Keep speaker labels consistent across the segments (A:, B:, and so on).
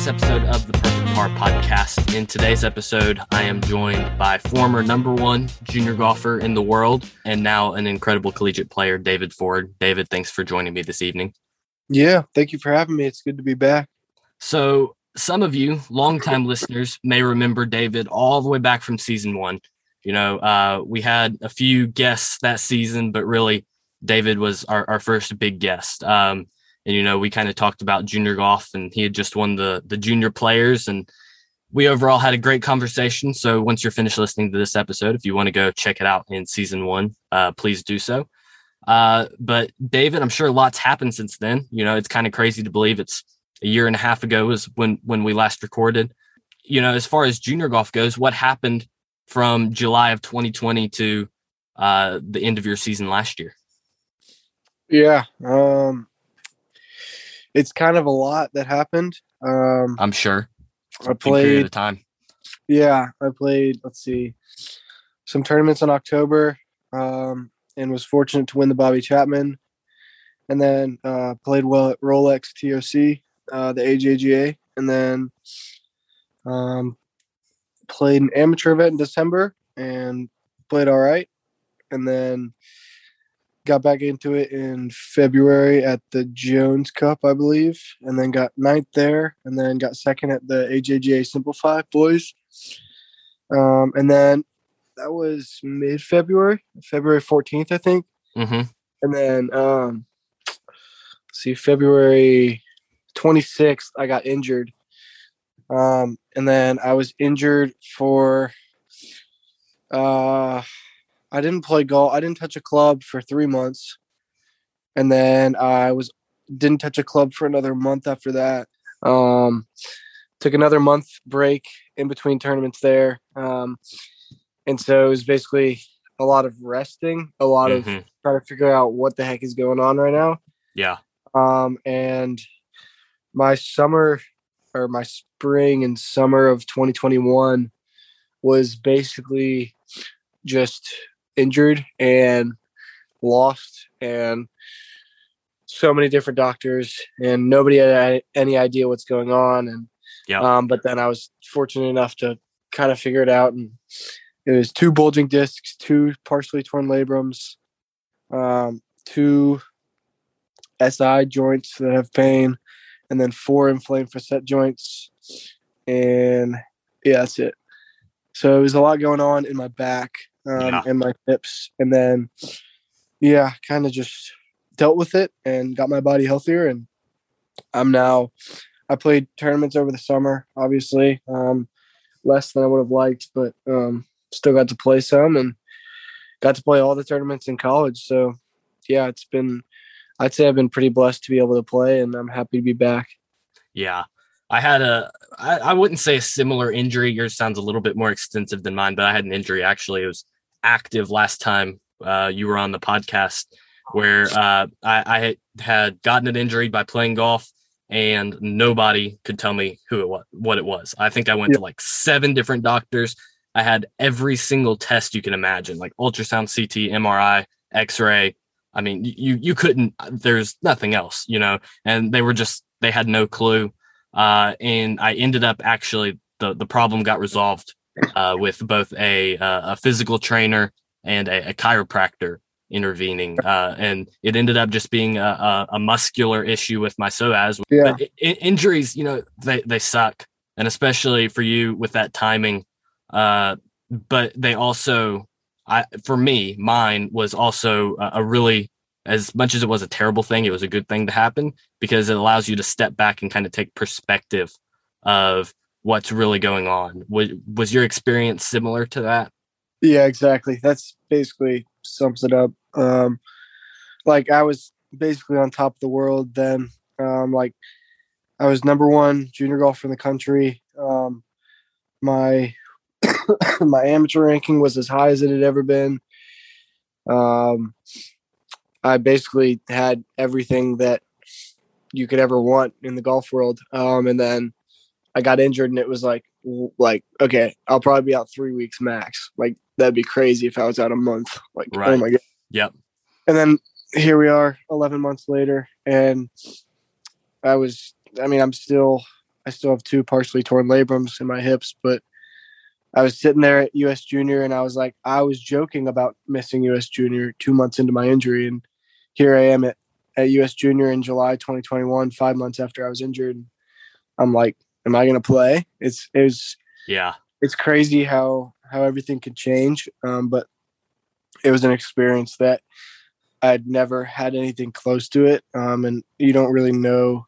A: this episode of the Perfect Par podcast. In today's episode, I am joined by former number one junior golfer in the world and now an incredible collegiate player, David Ford. David, thanks for joining me this evening.
B: Yeah, thank you for having me. It's good to be back.
A: So, some of you, longtime listeners, may remember David all the way back from season one. You know, uh, we had a few guests that season, but really, David was our, our first big guest. Um, and you know we kind of talked about junior golf and he had just won the the junior players and we overall had a great conversation. So once you're finished listening to this episode if you want to go check it out in season one uh, please do so. Uh, but david i'm sure lots happened since then. You know it's kind of crazy to believe it's a year and a half ago was when when we last recorded. You know as far as junior golf goes what happened from july of 2020 to uh, the end of your season last year?
B: Yeah um it's kind of a lot that happened. Um,
A: I'm sure.
B: I played
A: a time.
B: Yeah, I played. Let's see, some tournaments in October, um, and was fortunate to win the Bobby Chapman, and then uh, played well at Rolex TOC, uh, the AJGA, and then um, played an amateur event in December and played all right, and then got back into it in February at the Jones Cup, I believe, and then got ninth there, and then got second at the AJGA Simplify Boys. Um, and then that was mid February, February 14th, I think.
A: Mm-hmm.
B: And then, um, see, February 26th, I got injured. Um, and then I was injured for uh I didn't play golf. I didn't touch a club for three months, and then I was didn't touch a club for another month after that. Um, took another month break in between tournaments there, um, and so it was basically a lot of resting, a lot mm-hmm. of trying to figure out what the heck is going on right now.
A: Yeah.
B: Um, and my summer or my spring and summer of 2021 was basically just injured and lost and so many different doctors and nobody had any idea what's going on and
A: yeah.
B: um, but then i was fortunate enough to kind of figure it out and it was two bulging discs two partially torn labrums um, two si joints that have pain and then four inflamed facet joints and yeah that's it. So it was a lot going on in my back um, yeah. and my hips. And then, yeah, kind of just dealt with it and got my body healthier. And I'm now, I played tournaments over the summer, obviously, um, less than I would have liked, but um, still got to play some and got to play all the tournaments in college. So, yeah, it's been, I'd say I've been pretty blessed to be able to play, and I'm happy to be back.
A: Yeah. I had a, I, I wouldn't say a similar injury. Yours sounds a little bit more extensive than mine, but I had an injury actually. It was active last time uh, you were on the podcast, where uh, I, I, had gotten an injury by playing golf, and nobody could tell me who it was, what it was. I think I went yeah. to like seven different doctors. I had every single test you can imagine, like ultrasound, CT, MRI, X-ray. I mean, you you couldn't. There's nothing else, you know. And they were just they had no clue. Uh, and I ended up actually the the problem got resolved uh, with both a uh, a physical trainer and a, a chiropractor intervening, uh, and it ended up just being a, a, muscular issue with my psoas.
B: Yeah.
A: But I- injuries, you know, they they suck, and especially for you with that timing. Uh, but they also, I for me, mine was also a really as much as it was a terrible thing, it was a good thing to happen because it allows you to step back and kind of take perspective of what's really going on. Was, was your experience similar to that?
B: Yeah, exactly. That's basically sums it up. Um, like I was basically on top of the world then. Um, like I was number one junior golfer in the country. Um, my my amateur ranking was as high as it had ever been. Um, I basically had everything that you could ever want in the golf world. Um, and then I got injured and it was like like okay, I'll probably be out three weeks max. Like that'd be crazy if I was out a month. Like oh right. oh my god.
A: Yep.
B: And then here we are, eleven months later, and I was. I mean, I'm still I still have two partially torn labrums in my hips, but I was sitting there at US Junior and I was like, I was joking about missing US Junior two months into my injury. And here I am at, at US Junior in July 2021, five months after I was injured. I'm like, am I going to play? It's, it was,
A: yeah,
B: it's crazy how, how everything could change. Um, but it was an experience that I'd never had anything close to it. Um, and you don't really know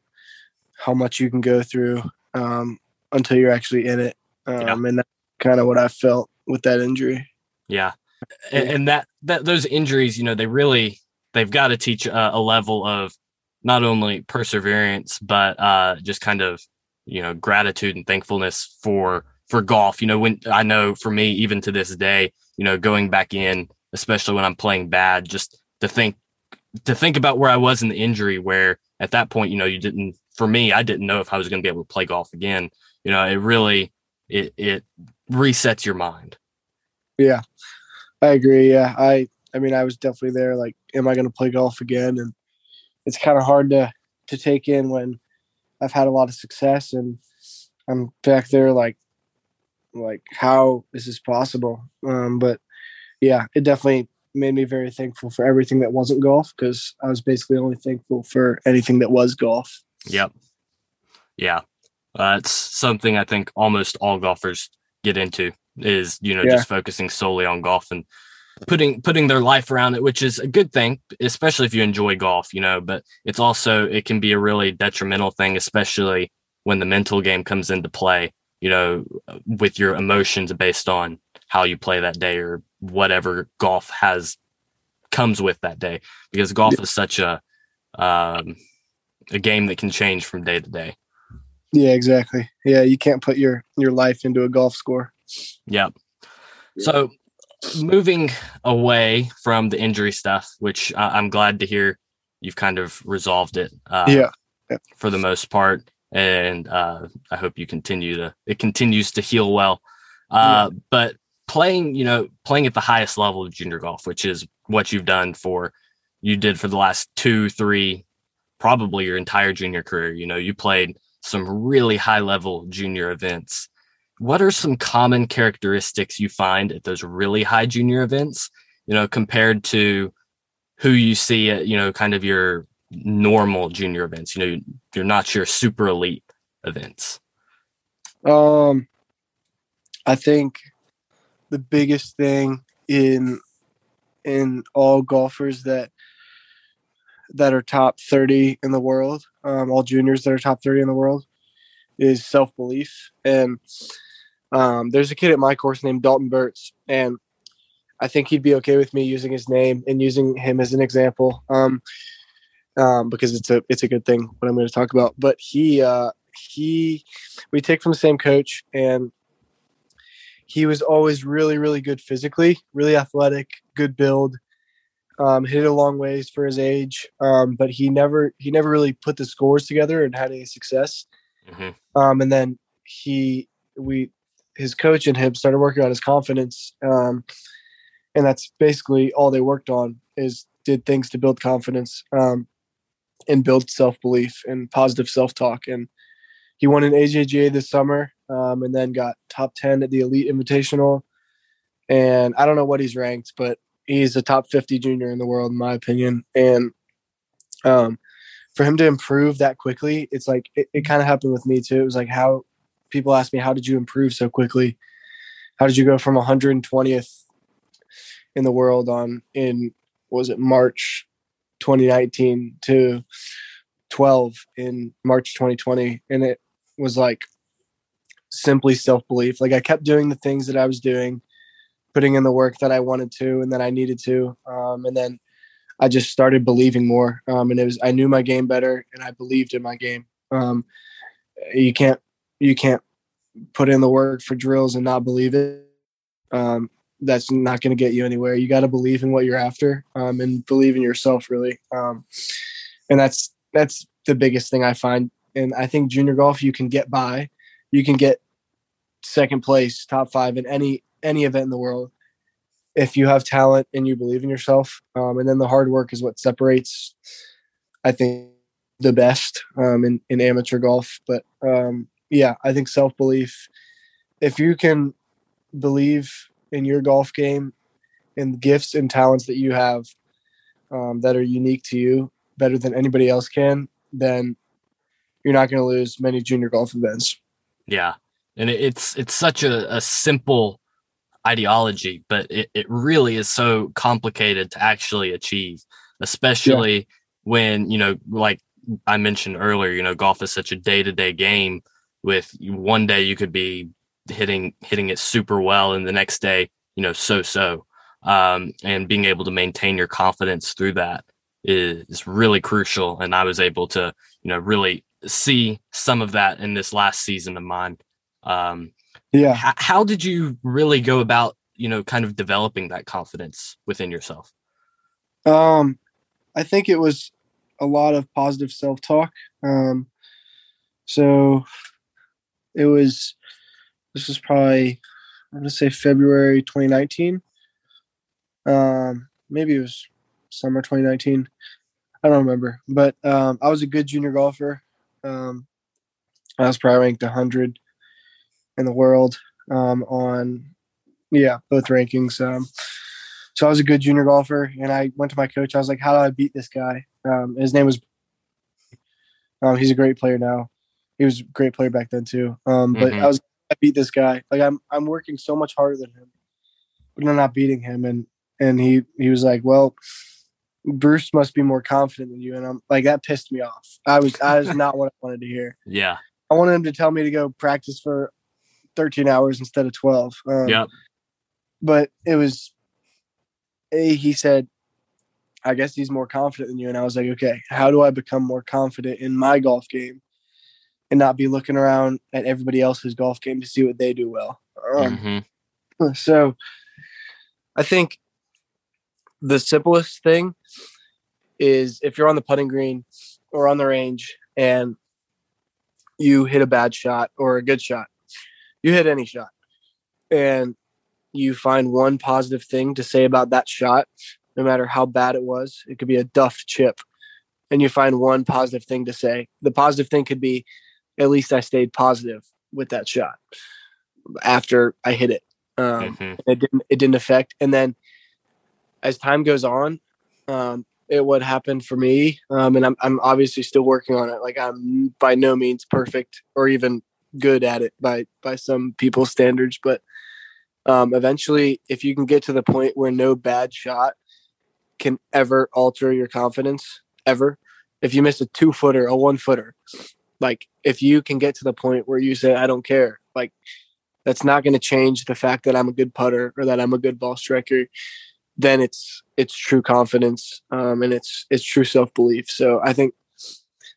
B: how much you can go through um, until you're actually in it. Um, yeah. And that's kind of what I felt with that injury.
A: Yeah. And, and, that, that, those injuries, you know, they really, they've got to teach a, a level of not only perseverance, but uh, just kind of, you know, gratitude and thankfulness for, for golf. You know, when I know for me, even to this day, you know, going back in, especially when I'm playing bad, just to think, to think about where I was in the injury, where at that point, you know, you didn't for me, I didn't know if I was going to be able to play golf again. You know, it really it it resets your mind.
B: Yeah, I agree. Yeah, I I mean, I was definitely there. Like, am I going to play golf again? And it's kind of hard to to take in when I've had a lot of success and I'm back there like like how is this possible? Um, but yeah, it definitely made me very thankful for everything that wasn't golf because I was basically only thankful for anything that was golf.
A: Yep. Yeah. Uh, it's something I think almost all golfers get into is, you know, yeah. just focusing solely on golf and putting putting their life around it, which is a good thing, especially if you enjoy golf, you know, but it's also it can be a really detrimental thing, especially when the mental game comes into play, you know, with your emotions based on how you play that day or whatever golf has comes with that day. Because golf is such a um a game that can change from day to day.
B: Yeah, exactly. Yeah, you can't put your your life into a golf score.
A: Yep. So moving away from the injury stuff, which I'm glad to hear you've kind of resolved it.
B: Uh, yeah.
A: For the most part, and uh, I hope you continue to it continues to heal well. Uh, yeah. But playing, you know, playing at the highest level of junior golf, which is what you've done for you did for the last two, three, probably your entire junior career. You know, you played some really high level junior events. What are some common characteristics you find at those really high junior events, you know, compared to who you see at, you know, kind of your normal junior events? You know, you're not your super elite events.
B: Um, I think the biggest thing in in all golfers that that are top 30 in the world, um, all juniors that are top 30 in the world, is self belief. And um, there's a kid at my course named Dalton Burts, and I think he'd be okay with me using his name and using him as an example, um, um, because it's a it's a good thing what I'm going to talk about. But he uh, he we take from the same coach, and he was always really really good physically, really athletic, good build, um, hit it a long ways for his age, um, but he never he never really put the scores together and had any success. Mm-hmm. Um, and then he we his coach and him started working on his confidence, um, and that's basically all they worked on is did things to build confidence um, and build self belief and positive self talk. And he won an AJGA this summer, um, and then got top ten at the Elite Invitational. And I don't know what he's ranked, but he's a top 50 junior in the world in my opinion and um, for him to improve that quickly it's like it, it kind of happened with me too it was like how people ask me how did you improve so quickly how did you go from 120th in the world on in was it march 2019 to 12 in march 2020 and it was like simply self-belief like i kept doing the things that i was doing putting in the work that I wanted to and that I needed to. Um, and then I just started believing more. Um, and it was, I knew my game better and I believed in my game. Um, you can't, you can't put in the work for drills and not believe it. Um, that's not going to get you anywhere. You got to believe in what you're after um, and believe in yourself really. Um, and that's, that's the biggest thing I find. And I think junior golf, you can get by, you can get second place, top five in any any event in the world if you have talent and you believe in yourself um, and then the hard work is what separates i think the best um, in, in amateur golf but um, yeah, I think self belief. If you can believe in your golf game and gifts and talents that you have um, that are unique to you better than anybody else can, then you're not going to lose many junior golf events.
A: Yeah, and it's it's such a, a simple ideology, but it, it really is so complicated to actually achieve, especially yeah. when, you know, like I mentioned earlier, you know, golf is such a day to day game with one day you could be hitting hitting it super well and the next day, you know, so so. Um, and being able to maintain your confidence through that is, is really crucial. And I was able to, you know, really see some of that in this last season of mine. Um,
B: yeah.
A: H- how did you really go about, you know, kind of developing that confidence within yourself?
B: Um, I think it was a lot of positive self talk. Um, so it was, this was probably, I'm going to say February 2019. Um, maybe it was summer 2019. I don't remember, but um, I was a good junior golfer. Um, I was probably ranked 100 in the world um, on, yeah, both rankings. Um, so I was a good junior golfer, and I went to my coach. I was like, "How do I beat this guy?" Um, his name was. Um, he's a great player now. He was a great player back then too. Um, but mm-hmm. I was I beat this guy. Like I'm I'm working so much harder than him, but I'm not beating him. And and he he was like, "Well, Bruce must be more confident than you." And I'm like, that pissed me off. I was I was not what I wanted to hear.
A: Yeah.
B: I wanted him to tell me to go practice for 13 hours instead of 12.
A: Um, yeah.
B: But it was, he said, I guess he's more confident than you. And I was like, okay, how do I become more confident in my golf game and not be looking around at everybody else's golf game to see what they do well? Um, mm-hmm. So I think the simplest thing is if you're on the putting green or on the range and you hit a bad shot or a good shot, you hit any shot and you find one positive thing to say about that shot, no matter how bad it was. It could be a duffed chip, and you find one positive thing to say. The positive thing could be, at least I stayed positive with that shot after I hit it. Um, mm-hmm. It didn't. It didn't affect. And then, as time goes on, um, it what happened for me, um, and I'm I'm obviously still working on it. Like I'm by no means perfect or even good at it by by some people's standards, but um, eventually, if you can get to the point where no bad shot can ever alter your confidence, ever, if you miss a two footer, a one footer, like if you can get to the point where you say, "I don't care," like that's not going to change the fact that I'm a good putter or that I'm a good ball striker. Then it's it's true confidence um, and it's it's true self belief. So I think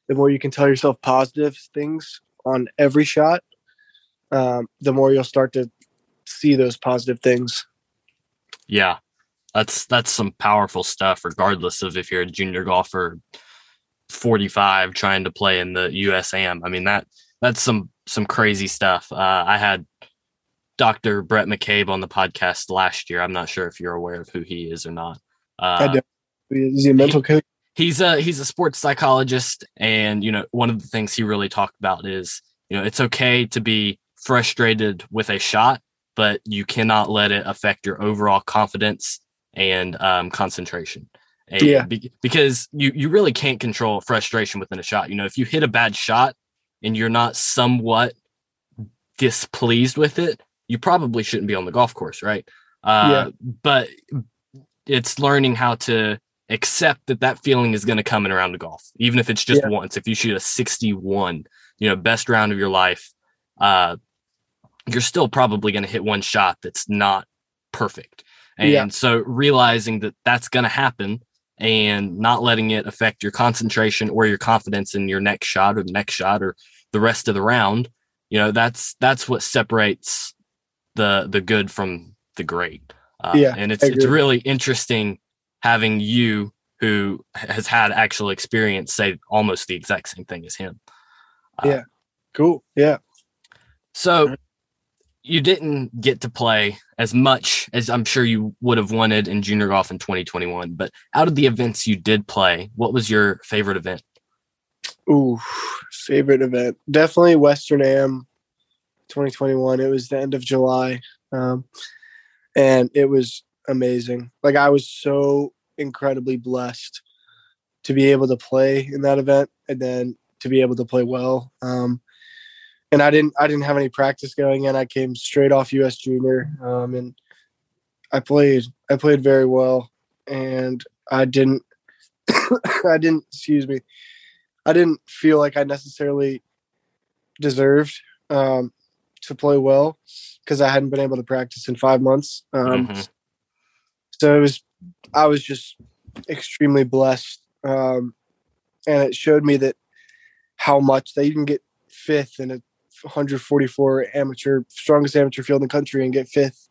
B: the more you can tell yourself positive things on every shot, um, the more you'll start to see those positive things.
A: Yeah, that's that's some powerful stuff. Regardless of if you're a junior golfer, forty five trying to play in the USAM. I mean that that's some some crazy stuff. Uh, I had Dr. Brett McCabe on the podcast last year. I'm not sure if you're aware of who he is or not.
B: Uh. Is he a mental coach?
A: he's a he's a sports psychologist and you know one of the things he really talked about is you know it's okay to be frustrated with a shot but you cannot let it affect your overall confidence and um, concentration and
B: yeah.
A: Be- because you you really can't control frustration within a shot you know if you hit a bad shot and you're not somewhat displeased with it you probably shouldn't be on the golf course right uh, yeah. but it's learning how to accept that that feeling is going to come in around the golf, even if it's just yeah. once. If you shoot a 61, you know, best round of your life, uh, you're still probably going to hit one shot that's not perfect. And yeah. so realizing that that's going to happen and not letting it affect your concentration or your confidence in your next shot or the next shot or the rest of the round, you know, that's that's what separates the the good from the great. Uh, yeah, and it's it's really interesting having you who has had actual experience say almost the exact same thing as him.
B: Uh, yeah. Cool. Yeah.
A: So you didn't get to play as much as I'm sure you would have wanted in junior golf in 2021, but out of the events you did play, what was your favorite event?
B: Ooh, favorite event. Definitely Western Am 2021. It was the end of July. Um, and it was amazing. Like I was so incredibly blessed to be able to play in that event and then to be able to play well. Um, and I didn't I didn't have any practice going in. I came straight off US Junior, um, and I played I played very well, and I didn't I didn't excuse me I didn't feel like I necessarily deserved um, to play well because I hadn't been able to practice in five months. Um, mm-hmm. So it was I was just extremely blessed, um, and it showed me that how much that you can get fifth in a 144 amateur strongest amateur field in the country and get fifth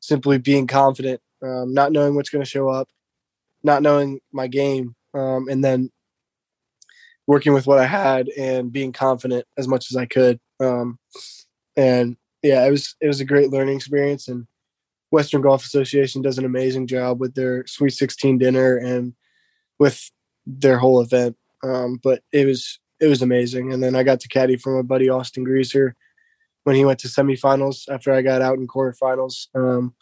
B: simply being confident, um, not knowing what's going to show up, not knowing my game, um, and then working with what I had and being confident as much as I could. Um, and yeah, it was it was a great learning experience. And Western Golf Association does an amazing job with their Sweet 16 dinner and with their whole event. Um, but it was it was amazing. And then I got to caddy for my buddy Austin Greaser when he went to semifinals after I got out in quarterfinals. Um,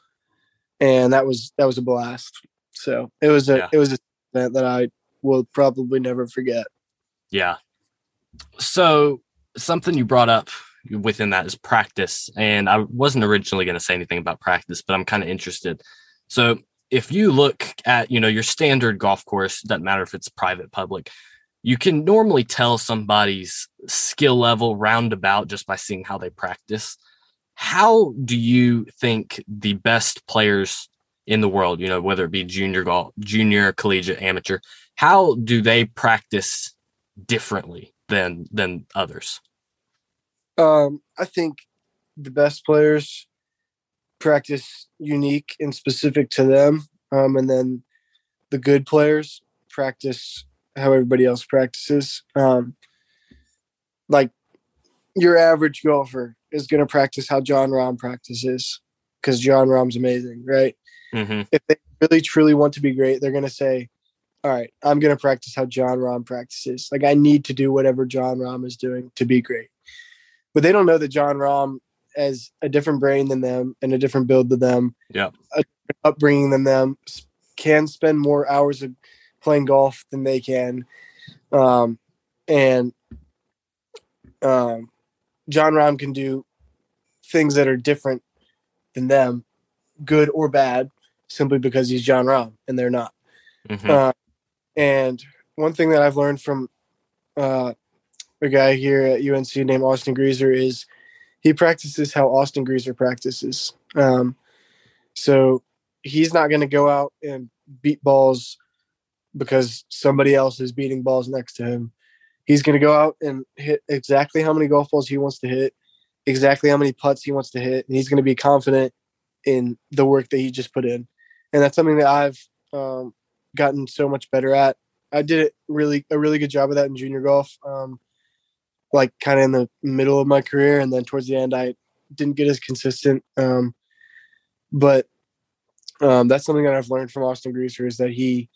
B: and that was that was a blast. So it was a yeah. it was an event that I will probably never forget.
A: Yeah. So something you brought up within that is practice, and I wasn't originally going to say anything about practice, but I'm kind of interested. So if you look at you know your standard golf course, doesn't matter if it's private, public, you can normally tell somebody's skill level roundabout just by seeing how they practice. How do you think the best players in the world, you know, whether it be junior golf, junior, collegiate, amateur, how do they practice differently than than others?
B: Um, I think the best players practice unique and specific to them, um, and then the good players practice how everybody else practices. Um, like your average golfer is going to practice how Jon Rahm practices because Jon Rahm's amazing, right? Mm-hmm. If they really truly want to be great, they're going to say, "All right, I'm going to practice how Jon Rahm practices. Like I need to do whatever Jon Rahm is doing to be great." But they don't know that Jon Rahm has a different brain than them and a different build than them.
A: Yeah,
B: upbringing than them. Can spend more hours of playing golf than they can. Um, and um, Jon Rahm can do things that are different than them, good or bad, simply because he's Jon Rahm and they're not. Mm-hmm. Uh, and one thing that I've learned from uh, a guy here at UNC named Austin Greaser is he practices how Austin Greaser practices. Um, so he's not going to go out and beat balls because somebody else is beating balls next to him. He's going to go out and hit exactly how many golf balls he wants to hit, exactly how many putts he wants to hit, and he's going to be confident in the work that he just put in. And that's something that I've um, gotten so much better at. I did it really a really good job of that in junior golf, um, like kind of in the middle of my career, and then towards the end, I didn't get as consistent. Um, but um, that's something that I've learned from Austin Greaser is that he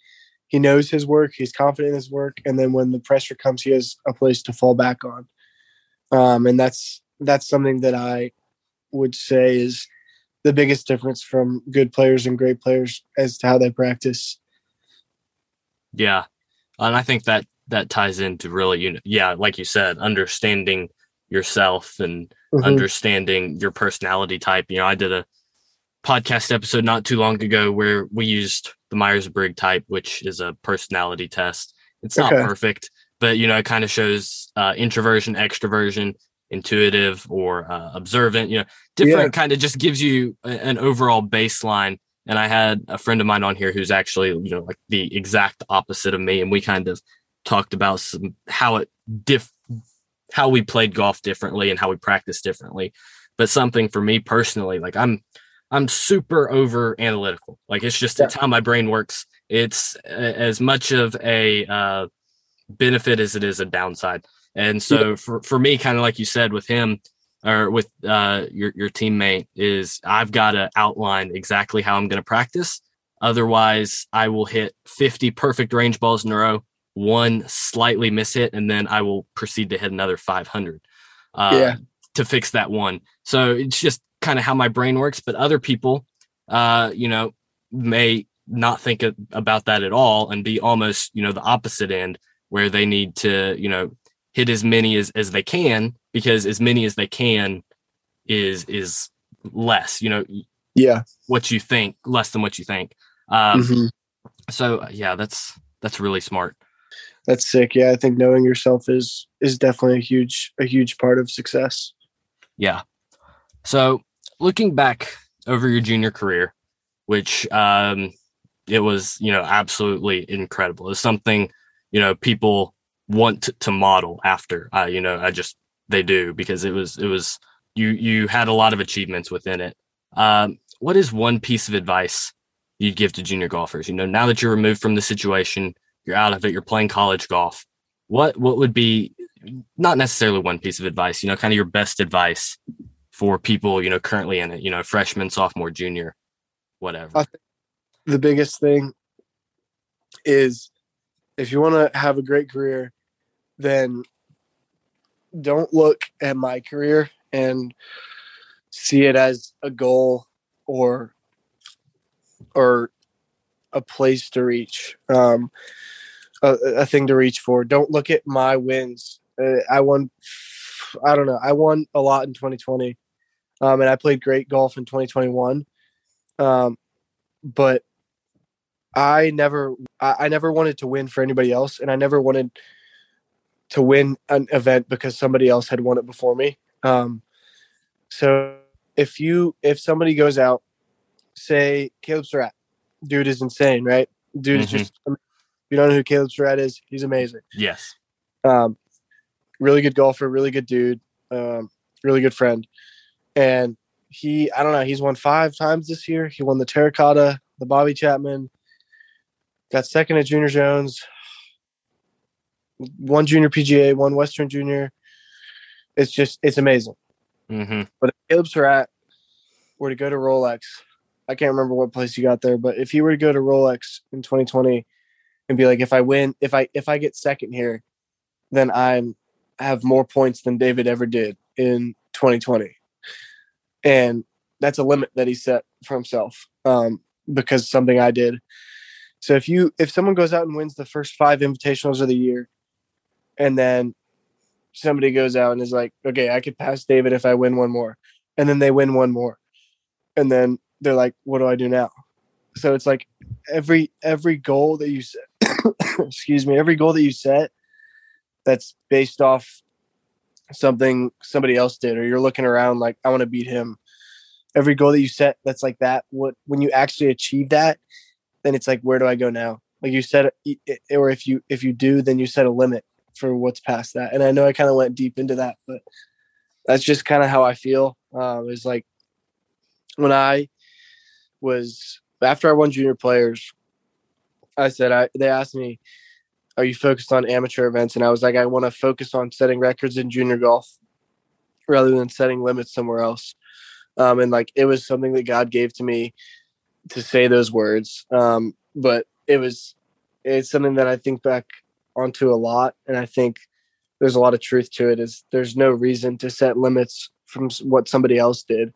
B: he knows his work, he's confident in his work, and then when the pressure comes, he has a place to fall back on. Um, and that's that's something that I would say is the biggest difference from good players and great players as to how they practice.
A: Yeah, and I think that that ties into really, you know, yeah, like you said, understanding yourself and mm-hmm. understanding your personality type. You know, I did a podcast episode not too long ago where we used the Myers Briggs type, which is a personality test. It's not okay. perfect, but you know, it kind of shows uh, introversion, extroversion, intuitive, or uh, observant. You know, different yeah. kind of just gives you a, an overall baseline. And I had a friend of mine on here who's actually, you know, like the exact opposite of me, and we kind of talked about some how it diff how we played golf differently and how we practice differently. But something for me personally, like I'm I'm super over analytical. Like it's just yeah. it's how my brain works. It's as much of a uh, benefit as it is a downside. And so yeah. for for me, kind of like you said with him or with uh, your your teammate, is I've got to outline exactly how I'm going to practice. Otherwise, I will hit 50 perfect range balls in a row, one slightly miss hit, and then I will proceed to hit another 500 uh,
B: Yeah.
A: to fix that one. So it's just kind of how my brain works. But other people, uh, you know, may not think of, about that at all and be almost, you know, the opposite end where they need to, you know, hit as many as, as they can because as many as they can is is less, you know,
B: Yeah.
A: what you think, less than what you think. Um,
B: Mhm.
A: so yeah, that's that's really smart.
B: That's sick. Yeah, I think knowing yourself is is definitely a huge a huge part of success.
A: Yeah. So looking back over your junior career, which um it was, you know, absolutely incredible. It's something, you know, people want to, model after. Uh, you know, I just they do because it was it was you you had a lot of achievements within it. Um, what is one piece of advice you'd give to junior golfers? You know, now that you're removed from the situation, you're out of it, you're playing college golf. What what would be not necessarily one piece of advice, you know, kind of your best advice for people, you know, currently in it, you know, freshman, sophomore, junior, whatever.
B: The biggest thing is if you want to have a great career, then don't look at my career and see it as a goal or or a place to reach um a, a thing to reach for. Don't look at my wins. Uh, i won i don't know i won a lot in 2020 um and i played great golf in 2021 um but i never I, I never wanted to win for anybody else and i never wanted to win an event because somebody else had won it before me um so if you if somebody goes out say caleb surratt dude is insane right dude is
A: Mhm.
B: just you don't know who caleb surratt is he's amazing
A: Yes.
B: um, really good golfer, really good dude, um, really good friend. And he, I don't know, he's won five times this year. He won the Terracotta, the Bobby Chapman, got second at Junior Jones, won Junior PGA, won Western Junior. It's just, it's amazing.
A: hmm
B: But if Caleb Surratt were to go to Rolex, I can't remember what place he got there, but if he were to go to Rolex in 2020 and be like, if I win, if I if I get second here, then I'm have more points than David ever did in 2020, and that's a limit that he set for himself um, because something I did. So if you if someone goes out and wins the first five invitationals of the year, and then somebody goes out and is like, okay, I could pass David if I win one more, and then they win one more, and then they're like, what do I do now? So it's like every every goal that you set, excuse me, every goal that you set that's based off something somebody else did, or you're looking around like, I want to beat him. Every goal that you set that's like that, what when you actually achieve that, then it's like, where do I go now? Like you said, or if you if you do, then you set a limit for what's past that. And I know I kind of went deep into that, but that's just kind of how I feel. Um, is like when I was after I won junior players, I said I they asked me, "Are you focused on amateur events?" And I was like, "I want to focus on setting records in junior golf rather than setting limits somewhere else." Um, and like it was something that God gave to me to say those words. Um, but it was it's something that I think back onto a lot, and I think there's a lot of truth to it. Is there's no reason to set limits from what somebody else did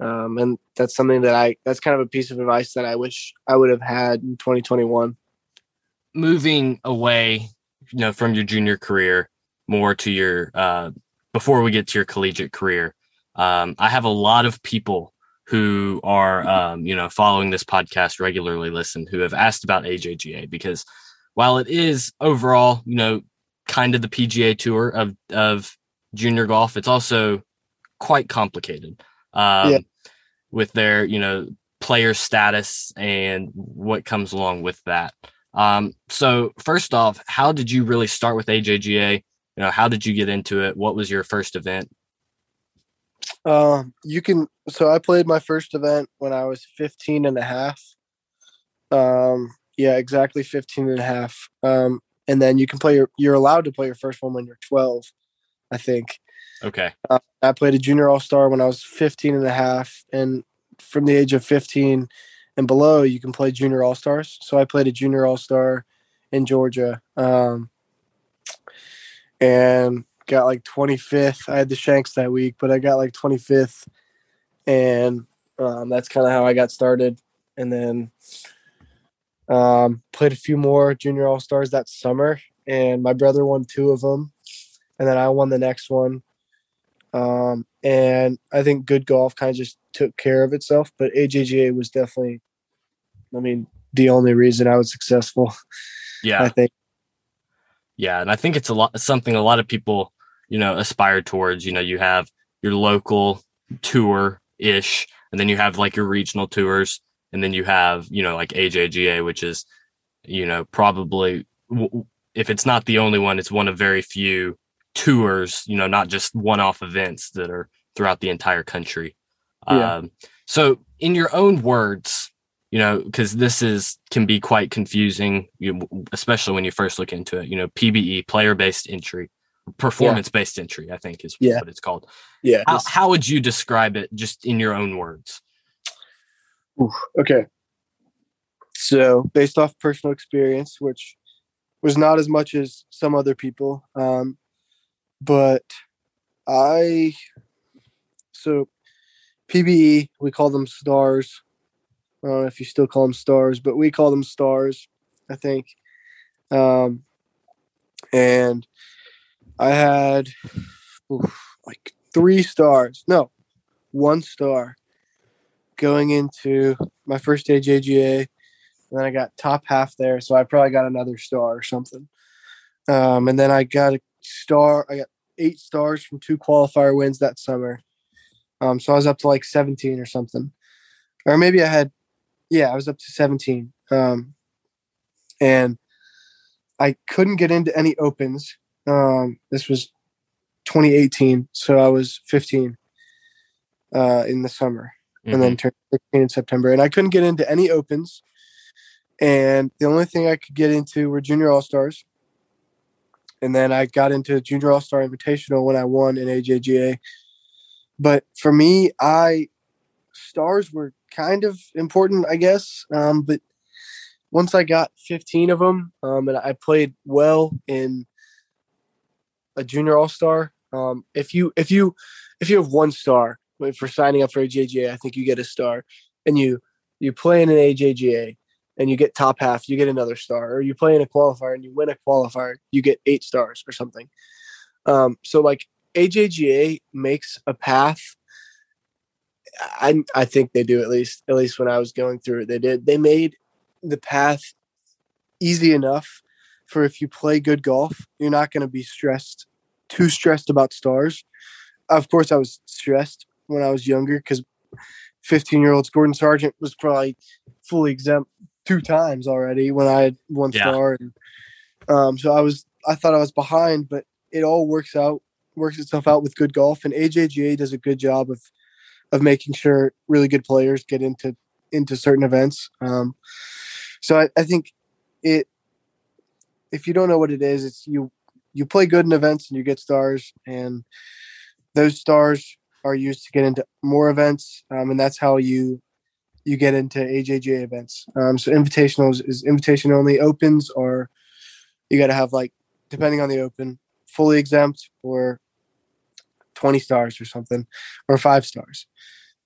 B: um, and that's something that I that's kind of a piece of advice that I wish I would have had in 2021.
A: Moving away, you know, from your junior career more to your uh before we get to your collegiate career. Um, I have a lot of people who are um, you know, following this podcast regularly listen who have asked about AJGA because while it is overall, you know, kind of the PGA tour of of junior golf, it's also quite complicated. Um,
B: Yeah.
A: with their, you know, player status and what comes along with that. Um, so first off, how did you really start with AJGA? You know, how did you get into it? What was your first event?
B: Um, you can so I played my first event when I was 15 and a half. Um, yeah, exactly 15 and a half. Um, and then you can play your you're allowed to play your first one when you're 12, I think.
A: Okay.
B: Uh, I played a junior all star when I was 15 and a half. And from the age of 15 and below, you can play junior all stars. So I played a junior all star in Georgia. Um, and got like 25th. I had the Shanks that week, but I got like 25th, and um, that's kind of how I got started. And then um, played a few more junior all stars that summer, and my brother won two of them, and then I won the next one. Um, and I think good golf kind of just took care of itself, but AJGA was definitely, I mean, the only reason I was successful.
A: Yeah,
B: I think.
A: Yeah, and I think it's a lot something a lot of people you know aspire towards. You know, you have your local tour ish, and then you have like your regional tours, and then you have you know like AJGA, which is you know probably if it's not the only one, it's one of very few tours. You know, not just one off events that are throughout the entire country. Yeah. Um, so, in your own words, you know, because this is can be quite confusing, you, especially when you first look into it. You know, PBE, player based entry, performance based yeah. entry, I think is yeah. what it's called.
B: Yeah.
A: How, how, would you describe it, just in your own words?
B: Ooh, okay. So, based off personal experience, which was not as much as some other people, um, but I so PBE we call them stars I don't know if you still call them stars, but we call them stars, I think. Um, and I had oof, like three stars. No, one star going into my first AJGA. And then I got top half there, so I probably got another star or something. Um, and then I got a star. I got eight stars from two qualifier wins that summer. Um, so I was up to like 17 or something. Or maybe I had yeah, I was up to 17. Um, and I couldn't get into any opens. Um, this was 2018, so I was 15 uh, in the summer, mm-hmm. and then mm-hmm. turned 16 in September. And I couldn't get into any opens. And the only thing I could get into were junior all stars. And then I got into junior all star invitational when I won in AJGA. But for me, I stars were kind of important, I guess. Um, but once I got 15 of them, um, and I played well in a junior all star. Um, if you if you if you have one star for signing up for AJGA, I think you get a star, and you you play in an AJGA and you get top half, you get another star, or you play in a qualifier and you win a qualifier, you get eight stars or something. Um, so like AJGA makes a path I I think they do at least at least when I was going through it they did they made the path easy enough for if you play good golf you're not going to be stressed too stressed about stars of course I was stressed when I was younger because 15 year old Gordon Sargent was probably fully exempt two times already when I had one yeah. star and um, so I was I thought I was behind but it all works out works itself out with good golf and AJGA does a good job of of making sure really good players get into into certain events. Um, so I, I think it if you don't know what it is, it's you you play good in events and you get stars, and those stars are used to get into more events, um, and that's how you you get into AJJ events. Um, so invitationals is invitation only. Opens or you got to have like depending on the open, fully exempt or 20 stars or something or five stars.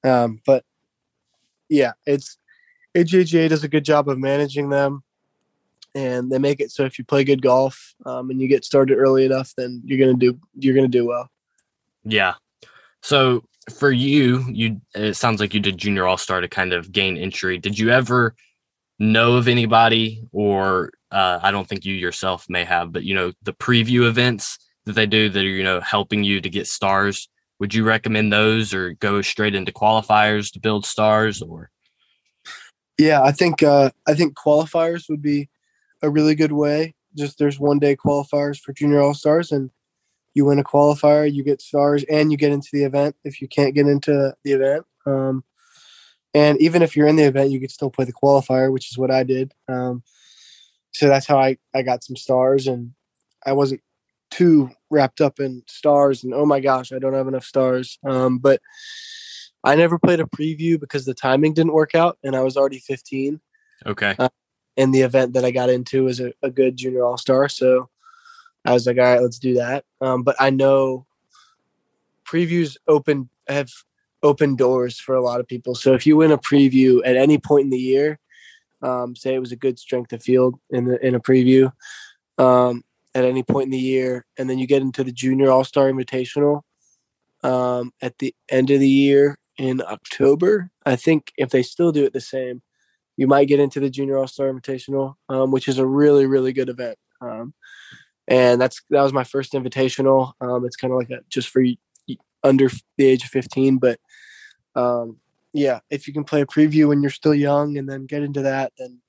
B: Um, but yeah, it's AJGA does a good job of managing them and they make it so if you play good golf um, and you get started early enough, then you're to do, you're to do well.
A: Yeah. So for you, you, it sounds like you did junior all star to kind of gain entry. Did you ever know of anybody or uh, I don't think you yourself may have, but you know, the preview events that they do that are you know helping you to get stars would you recommend those or go straight into qualifiers to build stars or?
B: Yeah i think uh i think qualifiers would be a really good way. Just there's one day qualifiers for junior all stars and you win a qualifier you get stars and you get into the event if you can't get into the event um and even if you're in the event you could still play the qualifier which is what i did um so that's how i i got some stars and i wasn't too wrapped up in stars and oh my gosh, I don't have enough stars. Um, but I never played a preview because the timing didn't work out and I was already 15.
A: Okay. Uh,
B: and the event that I got into was a, a good junior all star. So I was like, all right, let's do that. Um, but I know previews open have open doors for a lot of people. So if you win a preview at any point in the year, um, say it was a good strength of field in the in a preview um, at any point in the year, and then you get into the junior all star invitational um, at the end of the year in October. I think if they still do it the same, you might get into the Junior All Star Invitational, um, which is a really really good event. Um, and that's that was my first invitational. Um, it's kind of like a, just for under the age of 15, but um, yeah, if you can play a preview when you're still young and then get into that, then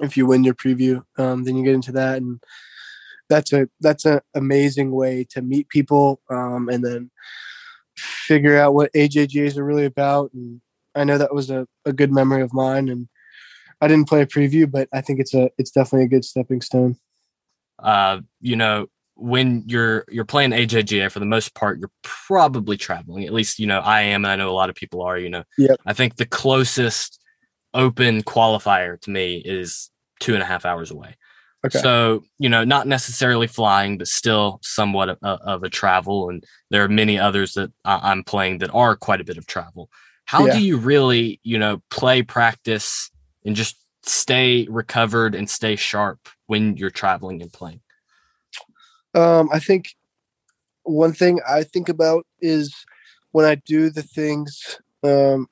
B: if you win your preview, um, then you get into that, and that's a that's an amazing way to meet people um, and then figure out what AJGAs are really about. And I know that was a, a good memory of mine. And I didn't play a preview, but I think it's a it's definitely a good stepping stone.
A: Uh, you know, when you're you're playing AJGA for the most part, you're probably traveling. At least you know I am, and I know a lot of people are. You know,
B: yeah.
A: I think the closest open qualifier to me is two and a half hours away. Okay. So, you know, not necessarily flying, but still somewhat of, of a travel. And there are many others that I'm playing that are quite a bit of travel. How yeah. do you really, you know, play, practice, and just stay recovered and stay sharp when you're traveling and playing?
B: Um, I think one thing I think about is when I do the things, um,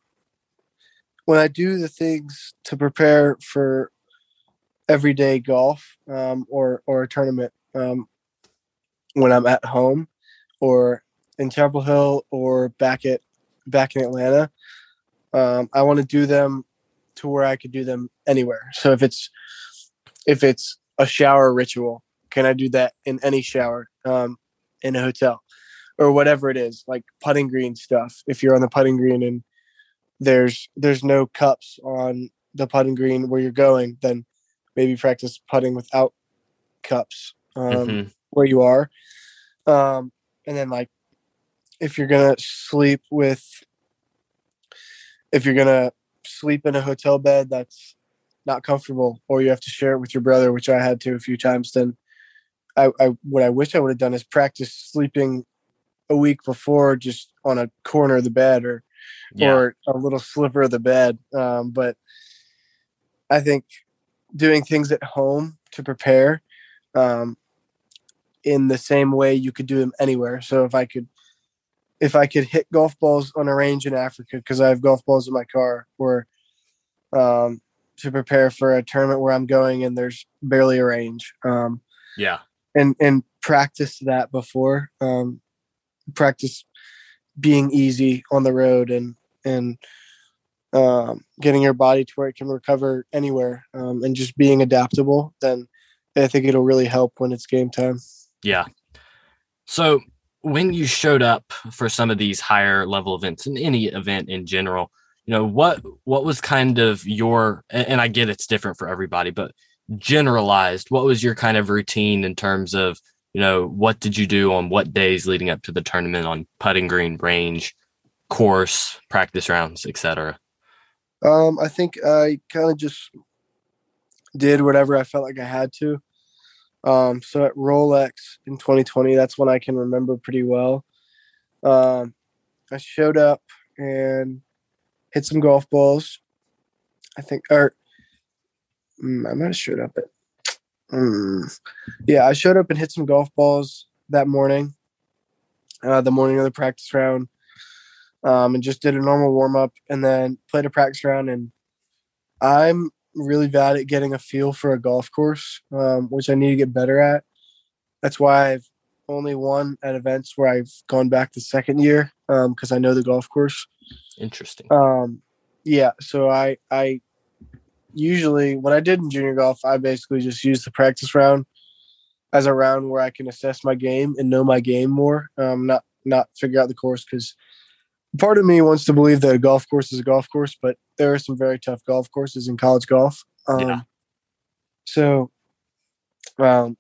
B: when I do the things to prepare for everyday golf um, or or a tournament um, when I'm at home or in Chapel Hill or back at back in Atlanta. Um, I want to do them to where I could do them anywhere. So if it's if it's a shower ritual, can I do that in any shower um, in a hotel or whatever it is, like putting green stuff? If you're on the putting green and there's there's no cups on the putting green where you're going, then maybe practice putting without cups um, mm-hmm. where you are. Um, and then like if you're gonna sleep with if you're gonna sleep in a hotel bed that's not comfortable or you have to share it with your brother which i had to a few times then I, I what i wish i would have done is practice sleeping a week before just on a corner of the bed or yeah. or a little sliver of the bed um, but i think doing things at home to prepare um, in the same way you could do them anywhere. So if I could, if I could hit golf balls on a range in Africa because I have golf balls in my car, or um, to prepare for a tournament where I'm going and there's barely a range. Um,
A: yeah,
B: and and practice that before. Um, practice being easy on the road and and um, getting your body to where it can recover anywhere um, and just being adaptable, then I think it'll really help when it's game time.
A: Yeah. So when you showed up for some of these higher level events and any event in general, you know what what was kind of your and I get it's different for everybody, but generalized, what was your kind of routine in terms of you know what did you do on what days leading up to the tournament on putting green range course practice rounds etc
B: um, I think I kind of just did whatever I felt like I had to. Um, so at Rolex in 2020, that's when I can remember pretty well. Um, I showed up and hit some golf balls. I think, or mm, I might have showed up at. Mm, yeah, I showed up and hit some golf balls that morning, uh, the morning of the practice round um, and just did a normal warm up and then played a practice round. And I'm really bad at getting a feel for a golf course, um, which I need to get better at. That's why I've only won at events where I've gone back the second year because um, I know the golf course.
A: Interesting.
B: Um, yeah, so I I usually when I did in junior golf, I basically just used the practice round as a round where I can assess my game and know my game more. Um, not not figure out the course because part of me wants to believe that a golf course is a golf course, but there are some very tough golf courses in college golf. Um, yeah. So, um,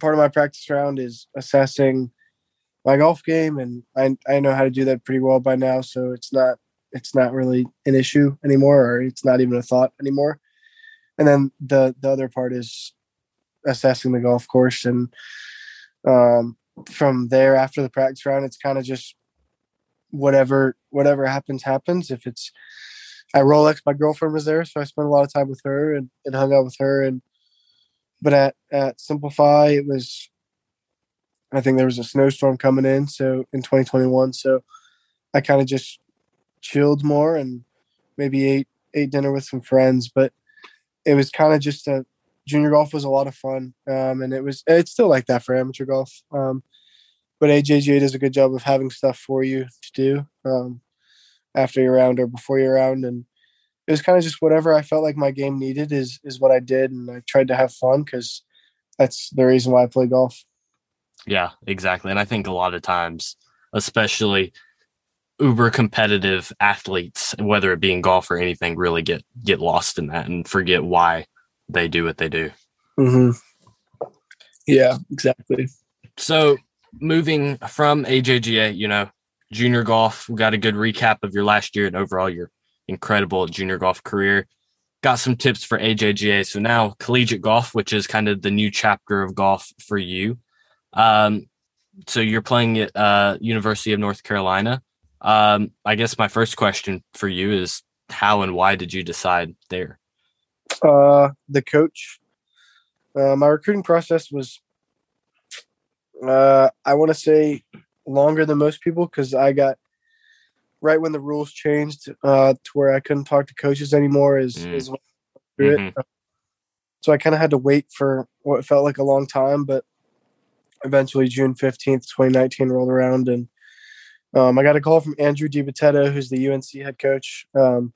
B: part of my practice round is assessing my golf game, and I I know how to do that pretty well by now. So it's not it's not really an issue anymore, or it's not even a thought anymore. and then the the other part is assessing the golf course and um, from there after the practice round it's kind of just whatever whatever happens happens. If it's at rolex my girlfriend was there so i spent a lot of time with her and, and hung out with her and but at at simplify it was i think there was a snowstorm coming in so in 2021 so i kind of just chilled more and maybe ate ate dinner with some friends but it was kind of just a junior golf was a lot of fun um, and it was it's still like that for amateur golf um, but AJGA does a good job of having stuff for you to do um, after your round or before your round, and it was kind of just whatever I felt like my game needed is is what I did and I tried to have fun because that's the reason why I play golf.
A: Yeah, exactly. And I think a lot of times, especially uber competitive athletes, whether it be in golf or anything, really get get lost in that and forget why they do what they do.
B: Mm-hmm. Yeah, exactly.
A: So moving from AJGA, you know, junior golf, we got a good recap of your last year and overall your incredible junior golf career. Got some tips for AJGA. So now collegiate golf, which is kind of the new chapter of golf for you. Um, so you're playing at uh, University of North Carolina. Um, I guess my first question for you is how and why did you decide there?
B: Uh, the coach. Uh, my recruiting process was, uh, I want to say, longer than most people because I got right when the rules changed uh, to where I couldn't talk to coaches anymore. Is mm. is mm-hmm. it. So I kind of had to wait for what felt like a long time, but eventually June fifteenth, twenty nineteen, rolled around, and um, I got a call from Andrew DiBattista, who's the UNC head coach. Um,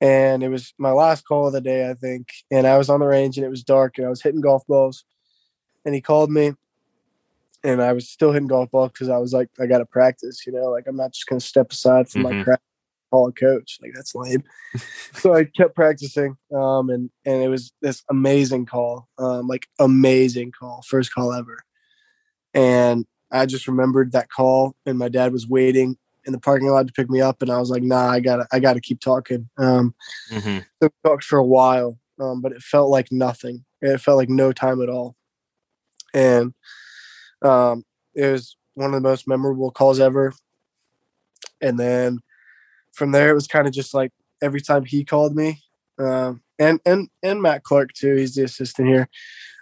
B: and it was my last call of the day, I think. And I was on the range and it was dark and I was hitting golf balls. And he called me and I was still hitting golf balls because I was like, I got to practice, you know, like I'm not just going to step aside from mm-hmm. my practice call a coach. Like that's lame. so I kept practicing. Um, and, and it was this amazing call, um, like amazing call, first call ever. And I just remembered that call and my dad was waiting in the parking lot to pick me up, and I was like, "Nah, I gotta, I gotta keep talking." Um, mm-hmm. So we talked for a while, um, but it felt like nothing. It felt like no time at all, and um, it was one of the most memorable calls ever. And then from there, it was kind of just like every time he called me, um, and and and Matt Clark too. He's the assistant here,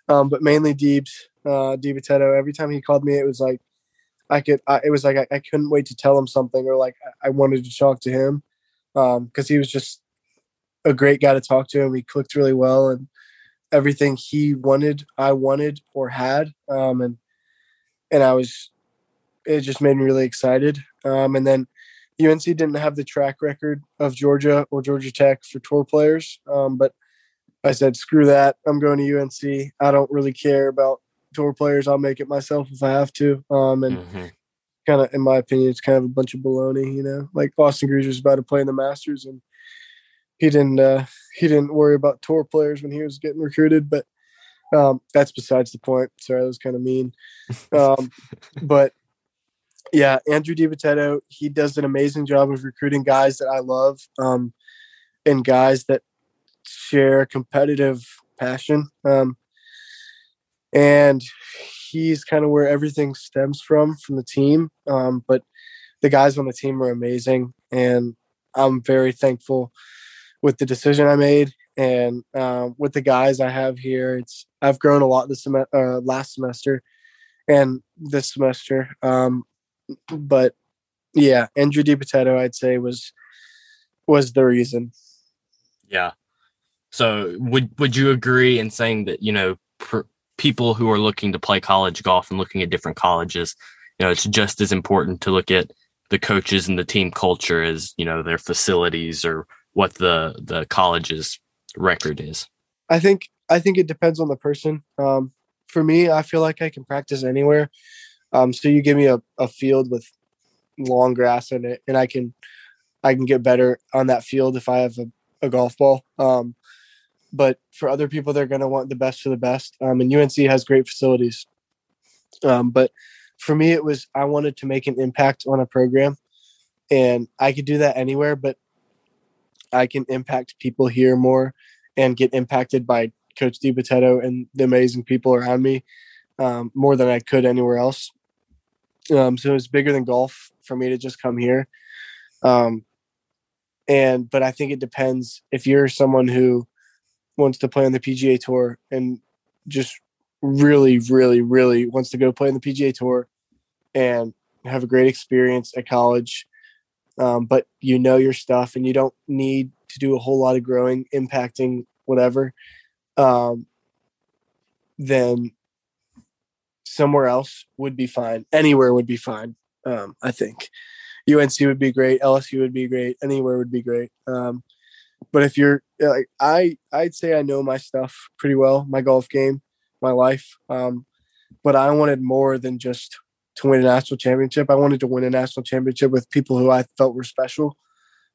B: um, but mainly Deebs, uh, Deebatetto. Every time he called me, it was like I could. I, it was like I, I, couldn't wait to tell him something, or like I wanted to talk to him because um, he was just a great guy to talk to, and we clicked really well, and everything he wanted, I wanted or had, um, and and I was. It just made me really excited, um, and then UNC didn't have the track record of Georgia or Georgia Tech for tour players, um, but I said, "Screw that! I'm going to UNC. I don't really care about tour players. I'll make it myself if I have to. Um, and mm-hmm. kind of, in my opinion, it's kind of a bunch of baloney. You know, like Austin was about to play in the Masters, and he didn't. Uh, he didn't worry about tour players when he was getting recruited, but um, that's besides the point. Sorry, that was kind of mean. Um, but yeah, Andrew DiBattista, he does an amazing job of recruiting guys that I love um, and guys that share competitive passion. Um, and he's kind of where everything stems from from the team. Um, but the guys on the team are amazing, and I'm very thankful with the decision I made and uh, with the guys I have here. It's I've grown a lot this sem- uh, last semester and this semester. Um, but yeah, Andrew DiBattista, I'd say was was the reason.
A: Yeah. So would would you agree in saying that you know pr- people who are looking to play college golf and looking at different colleges, you know, it's just as important to look at the coaches and the team culture as, you know, their facilities or what the the college's record is.
B: I think I think it depends on the person. Um, for me, I feel like I can practice anywhere. Um, so you give me a, a field with long grass in it, and I can I can get better on that field if I have a, a golf ball. Um, but for other people, they're going to want the best for the best. Um, and UNC has great facilities. Um, but for me, it was I wanted to make an impact on a program, and I could do that anywhere. But I can impact people here more and get impacted by Coach DiBattista and the amazing people around me um, more than I could anywhere else. Um, so it's bigger than golf for me to just come here. Um, and but I think it depends if you're someone who wants to play on the PGA Tour and just really, really, really wants to go play on the PGA Tour and have a great experience at college. Um, but you know your stuff and you don't need to do a whole lot of growing, impacting whatever. Um, then somewhere else would be fine. Anywhere would be fine. Um, I think UNC would be great. LSU would be great. Anywhere would be great. Um, but if you're like I, I'd say I know my stuff pretty well, my golf game, my life. Um, but I wanted more than just to win a national championship. I wanted to win a national championship with people who I felt were special.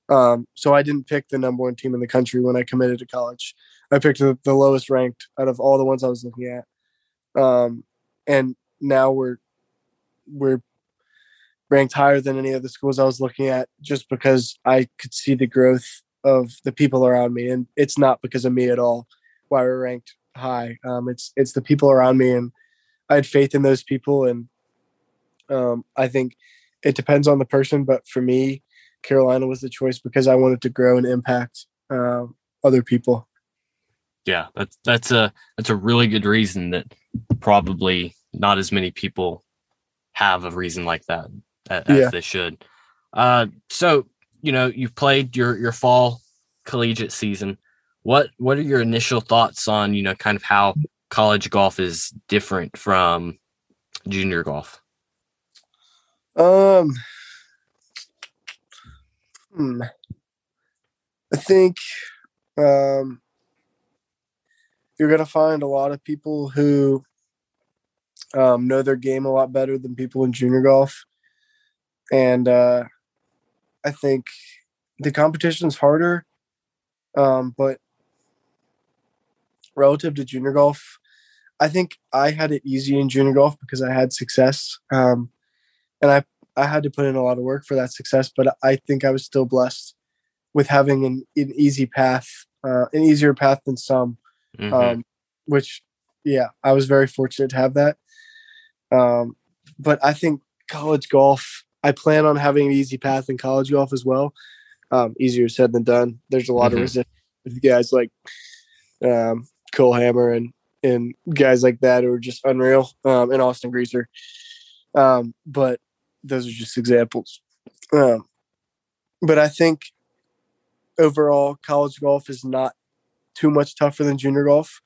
B: Um, so I didn't pick the number one team in the country when I committed to college. I picked the, the lowest ranked out of all the ones I was looking at. Um, and now we're we're ranked higher than any of the schools I was looking at just because I could see the growth of the people around me, and it's not because of me at all why we're ranked high. Um, it's it's the people around me, and I had faith in those people, and um, I think it depends on the person, but for me, Carolina was the choice because I wanted to grow and impact uh, other people.
A: Yeah, that's that's a that's a really good reason that probably not as many people have a reason like that as, yeah. they should. Uh, so you know you've played your your fall collegiate season. What what are your initial thoughts on you know kind of how college golf is different from junior golf?
B: Um, hmm. I think um, you're gonna find a lot of people who um, know their game a lot better than people in junior golf, and uh, I think the competition's harder, um, but relative to junior golf, I think I had it easy in junior golf because I had success, um, and I I had to put in a lot of work for that success. But I think I was still blessed with having an, an easy path, uh, an easier path than some, mm-hmm. um, which yeah, I was very fortunate to have that. Um, but I think college golf, I plan on having an easy path in college golf as well. Um, easier said than done. There's a lot mm-hmm. of resistance with guys like um, Cole Hammer and and guys like that who are just unreal, um, and Austin Greaser. Um, but those are just examples. Um, but I think overall, college golf is not too much tougher than junior golf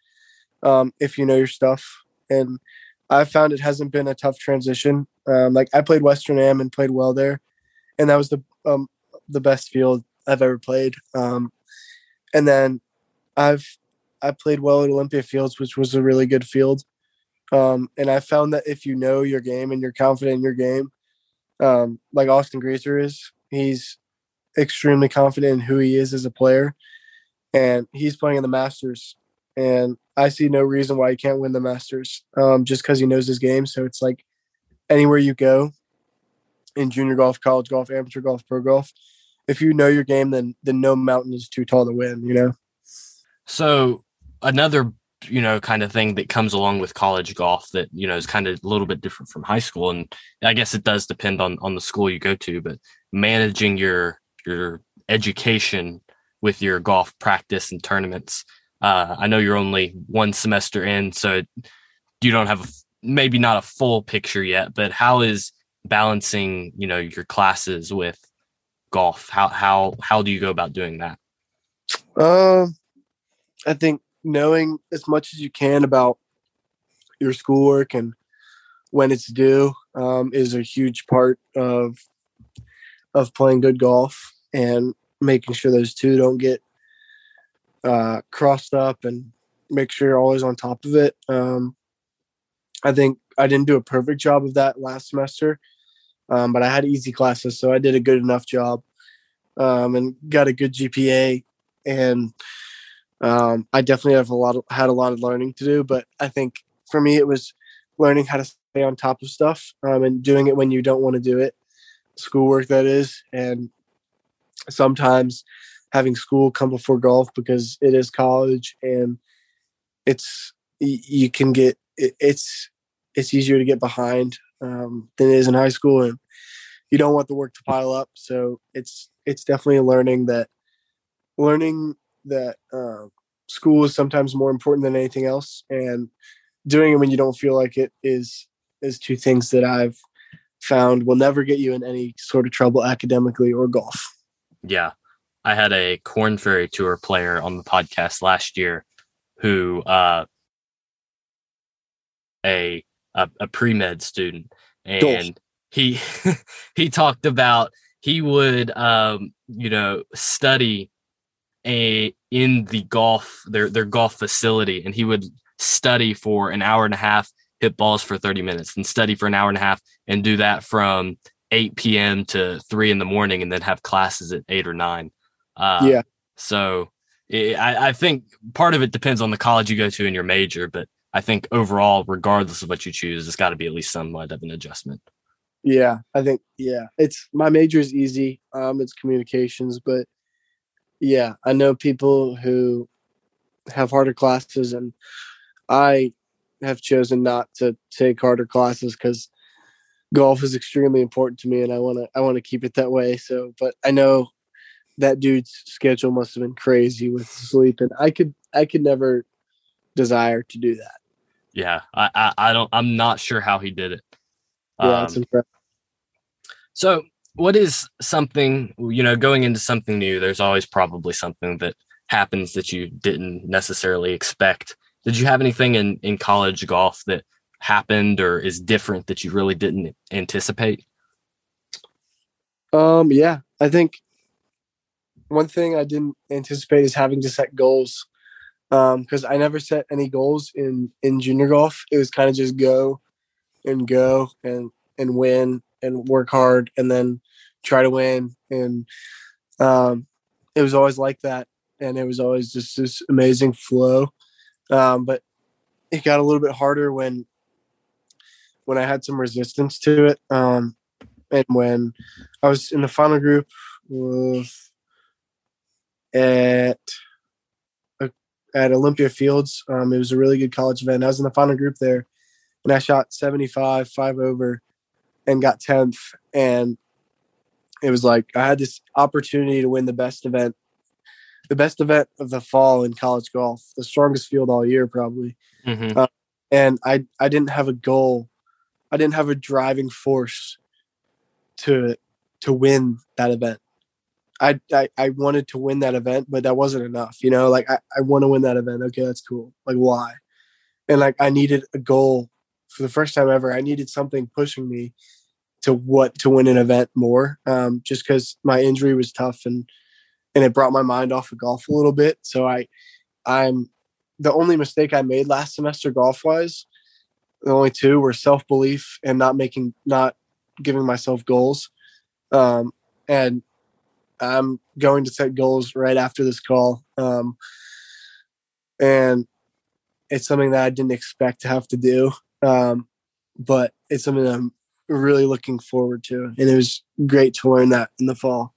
B: um, if you know your stuff. And I found it hasn't been a tough transition. Um, like I played Western Am and played well there, and that was the um, the best field I've ever played. Um, and then I've I played well at Olympia Fields, which was a really good field. Um, and I found that if you know your game and you're confident in your game, um, like Austin Greaser is, he's extremely confident in who he is as a player, and he's playing in the Masters and I see no reason why he can't win the Masters um, just because he knows his game. So it's like anywhere you go in junior golf, college golf, amateur golf, pro golf, if you know your game, then then no mountain is too tall to win. You know.
A: So another you know kind of thing that comes along with college golf that you know is kind of a little bit different from high school and i guess it does depend on on the school you go to but managing your your education with your golf practice and tournaments uh, I know you're only one semester in, so you don't have a, maybe not a full picture yet. But how is balancing, you know, your classes with golf? How how how do you go about doing that?
B: Um, I think knowing as much as you can about your schoolwork and when it's due um, is a huge part of of playing good golf and making sure those two don't get uh, crossed up and make sure you're always on top of it. Um, I think I didn't do a perfect job of that last semester, um, but I had easy classes, so I did a good enough job um, and got a good GPA. And um, I definitely have a lot of, had a lot of learning to do, but I think for me it was learning how to stay on top of stuff um, and doing it when you don't want to do it, schoolwork that is, and sometimes having school come before golf because it is college and it's you can get it's it's easier to get behind um, than it is in high school and you don't want the work to pile up so it's it's definitely learning that learning that uh, school is sometimes more important than anything else and doing it when you don't feel like it is is two things that i've found will never get you in any sort of trouble academically or golf.
A: Yeah i had a Korn Ferry tour player on the podcast last year who uh a a, a pre-med student and he he talked about he would um you know study a in the golf their their golf facility and he would study for an hour and a half hit balls for 30 minutes and study for an hour and a half and do that from 8 p.m to 3 in the morning and then have classes at 8 or 9 uh,
B: yeah
A: so it, I, I think part of it depends on the college you go to and your major but i think overall regardless of what you choose it's got to be at least somewhat of an adjustment
B: yeah, I think yeah, it's my major is easy. Um, it's communications, but yeah, I know people who have harder classes, and I have chosen not to take harder classes because golf is extremely important to me, and I want to I want to keep it that way. So, but I know that dude's schedule must have been crazy with sleep, and I could I could never desire to do that.
A: Yeah, I I, I don't I'm not sure how he did it.
B: Yeah, um.
A: So, what is something, you know, going into something new, there's always probably something that happens that you didn't necessarily expect. Did you have anything in, in college golf that happened or is different that you really didn't anticipate?
B: Um, yeah, I think one thing I didn't anticipate is having to set goals. Um, because I never set any goals in in junior golf. It was kind of just go and go and and win and work hard and then try to win. And um, it was always like that. And it was always just this amazing flow. Um, but it got a little bit harder when when I had some resistance to it. Um, and when I was in the final group with, at at Olympia Fields, um, it was a really good college event. I was in the final group there, and I shot 75, five over, and got 10th and it was like i had this opportunity to win the best event the best event of the fall in college golf the strongest field all year probably mm-hmm. uh, and i i didn't have a goal i didn't have a driving force to to win that event I, I, I wanted to win that event, but that wasn't enough. You know, like I, I want to win that event. Okay, that's cool. Like why? And like I needed a goal for the first time ever, I needed something pushing me to what to win an event more. Um, just because my injury was tough and and it brought my mind off of golf a little bit. So I I'm the only mistake I made last semester golf wise. The only two were self belief and not making not giving myself goals. Um, and I'm going to set goals right after this call. Um, and it's something that I didn't expect to have to do. Um, but it's something I'm really looking forward to. And it was great to learn that in the fall.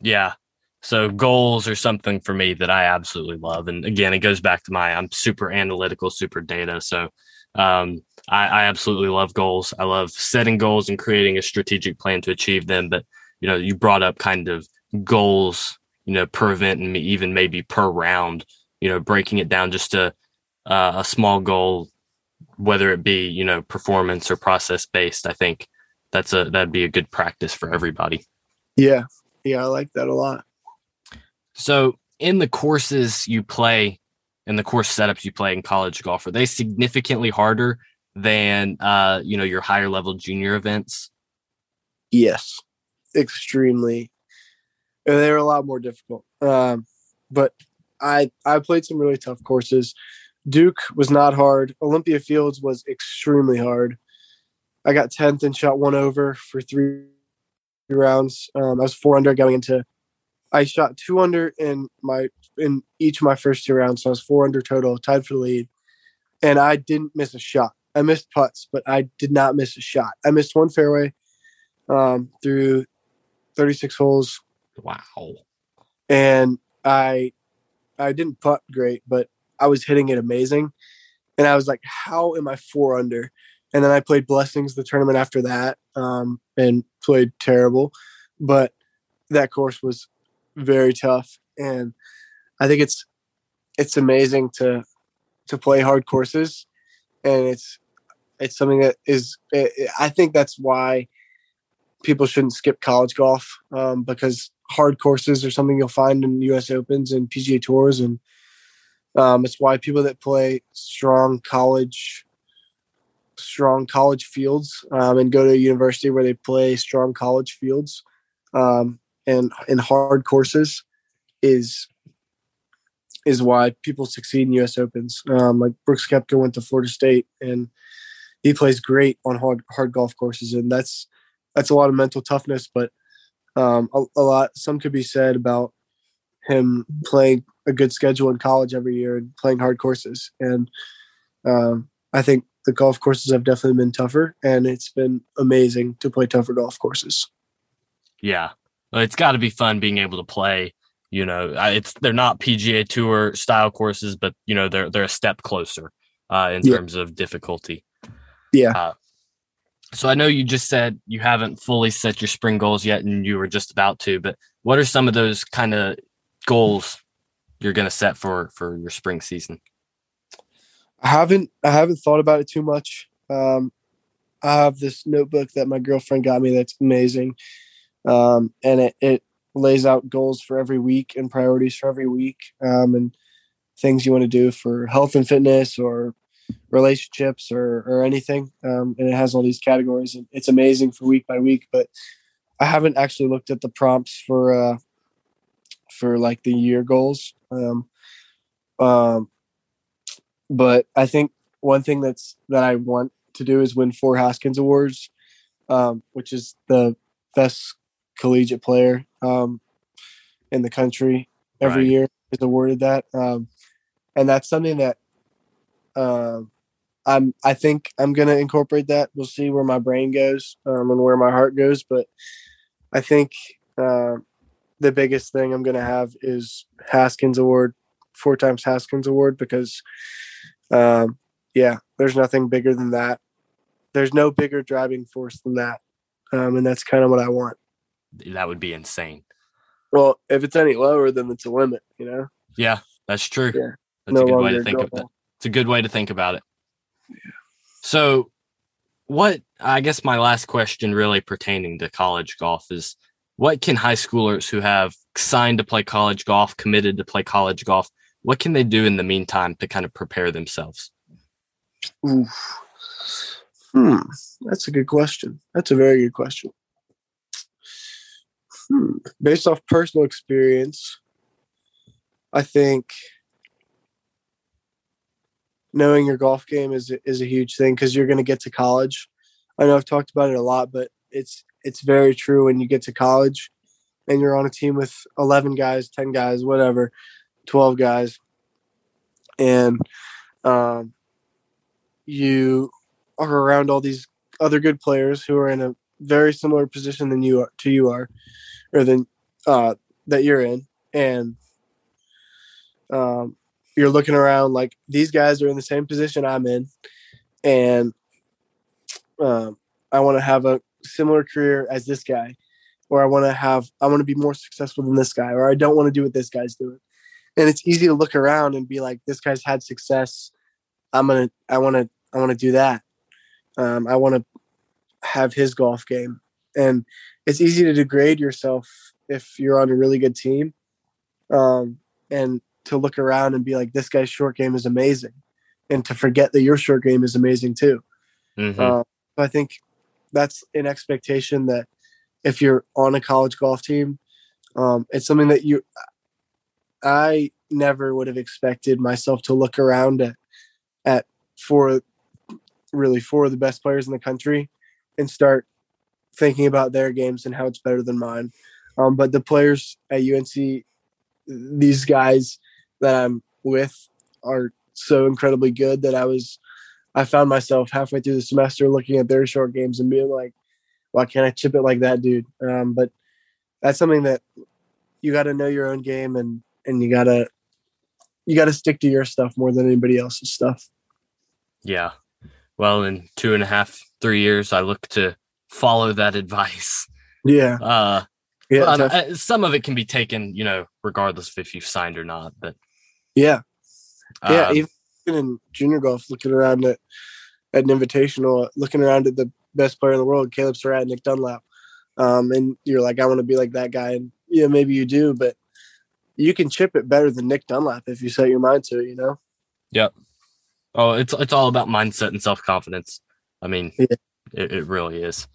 A: Yeah. So goals are something for me that I absolutely love. And again, it goes back to my I'm super analytical, super data. So um, I, I absolutely love goals. I love setting goals and creating a strategic plan to achieve them. But you know, you brought up kind of goals, you know, per event and even maybe per round. You know, breaking it down just to uh, a small goal whether it be you know performance or process based i think that's a that'd be a good practice for everybody.
B: Yeah. Yeah i like that a lot.
A: So in the courses you play and the course setups you play in college golf are they significantly harder than uh you know your higher level junior events?
B: Yes. Extremely. And they're a lot more difficult. Um but i i played some really tough courses Duke was not hard. Olympia Fields was extremely hard. I got 10th and shot one over for three rounds. Um, I was four under going into. I shot two under in my in each of my first two rounds, so I was four under total, tied for the lead, and I didn't miss a shot. I missed putts, but I did not miss a shot. I missed one fairway um, through 36 holes.
A: Wow.
B: and I I didn't putt great, but I was hitting it amazing, and I was like, how am I four under? And then I played Blessings the tournament after that, um, and played terrible, but that course was very tough, and I think it's it's amazing to to play hard courses, and it's it's something that is I think that's why people shouldn't skip college golf um, because hard courses are something you'll find in U.S. Opens and PGA Tours, and um, it's why people that play strong college strong college fields um, and go to a university where they play strong college fields um, and in hard courses is is why people succeed in U.S. Opens. Um, like Brooks Koepka went to Florida State, and he plays great on hard hard golf courses, and that's that's a lot of mental toughness. But um, a, a, lot, some could be said about him playing a good schedule in college every year and playing hard courses. And um, I think the golf courses have definitely been tougher, and it's been amazing to play tougher golf courses.
A: Yeah, it's got to be fun being able to play you know, it's they're not PGA Tour style courses, but you know they're they're a step closer uh, in yeah. terms of difficulty.
B: Yeah. Uh,
A: so I know you just said you haven't fully set your spring goals yet, and you were just about to. But what are some of those kind of goals you're going to set for for your spring season?
B: I haven't I haven't thought about it too much. Um, I have this notebook that my girlfriend got me that's amazing, um, and it, it lays out goals for every week and priorities for every week um, and things you want to do for health and fitness or relationships or, or anything. Um, and it has all these categories and it's amazing for week by week, but I haven't actually looked at the prompts for, uh, for like the year goals. Um, um, but I think one thing that's, that I want to do is win four Haskins awards, um, which is the best collegiate player um, in the country every right. year is awarded that, um, and that's something that uh, I'm. I think I'm going to incorporate that. We'll see where my brain goes um, and where my heart goes, but I think uh, the biggest thing I'm going to have is Haskins Award, four times Haskins Award, because um, yeah, there's nothing bigger than that. There's no bigger driving force than that, um, and that's kind of what I want
A: that would be insane.
B: Well, if it's any lower, then it's a limit, you know?
A: Yeah, that's true. Yeah. That's no a good way to think it. It's a good way to think about it. Yeah. So what I guess my last question really pertaining to college golf is what can high schoolers who have signed to play college golf, committed to play college golf, what can they do in the meantime to kind of prepare themselves?
B: Oof. Hmm, that's a good question. That's a very good question. Hmm. Based off personal experience, I think knowing your golf game is is a huge thing because you're going to get to college. I know I've talked about it a lot, but it's it's very true when you get to college and you're on a team with 11 guys, 10 guys, whatever, 12 guys, and um, you are around all these other good players who are in a very similar position than you are to you are or than uh, that you're in, and um, you're looking around like these guys are in the same position I'm in, and um, I want to have a similar career as this guy, or I want to have I want to be more successful than this guy, or I don't want to do what this guy's doing. And it's easy to look around and be like, this guy's had success. I'm gonna I want to I want to do that. Um, I want to have his golf game, and it's easy to degrade yourself if you're on a really good team um, and to look around and be like this guy's short game is amazing and to forget that your short game is amazing too mm-hmm. uh, i think that's an expectation that if you're on a college golf team um, it's something that you i never would have expected myself to look around at at for really four of the best players in the country and start thinking about their games and how it's better than mine. Um, but the players at UNC, these guys that I'm with are so incredibly good that I was, I found myself halfway through the semester looking at their short games and being like, why can't I chip it like that dude? Um, but that's something that you got to know your own game and and you gotta you gotta stick to your stuff more than anybody else's stuff.
A: Yeah. Well, in two and a half, three years, I look to follow that advice.
B: Yeah,
A: Uh,
B: yeah,
A: uh, some of it can be taken, you know, regardless of if you've signed or not. But
B: yeah, yeah.
A: um,
B: even in junior golf, looking around at at an invitational, looking around at the best player in the world, Caleb Surratt, Nick Dunlap, um, and you're like, I want to be like that guy, and yeah, maybe you do, but you can chip it better than Nick Dunlap if you set your mind to it. You know. Yep.
A: Oh, it's it's all about mindset and self confidence. I mean,
B: Yeah.
A: it, it really is.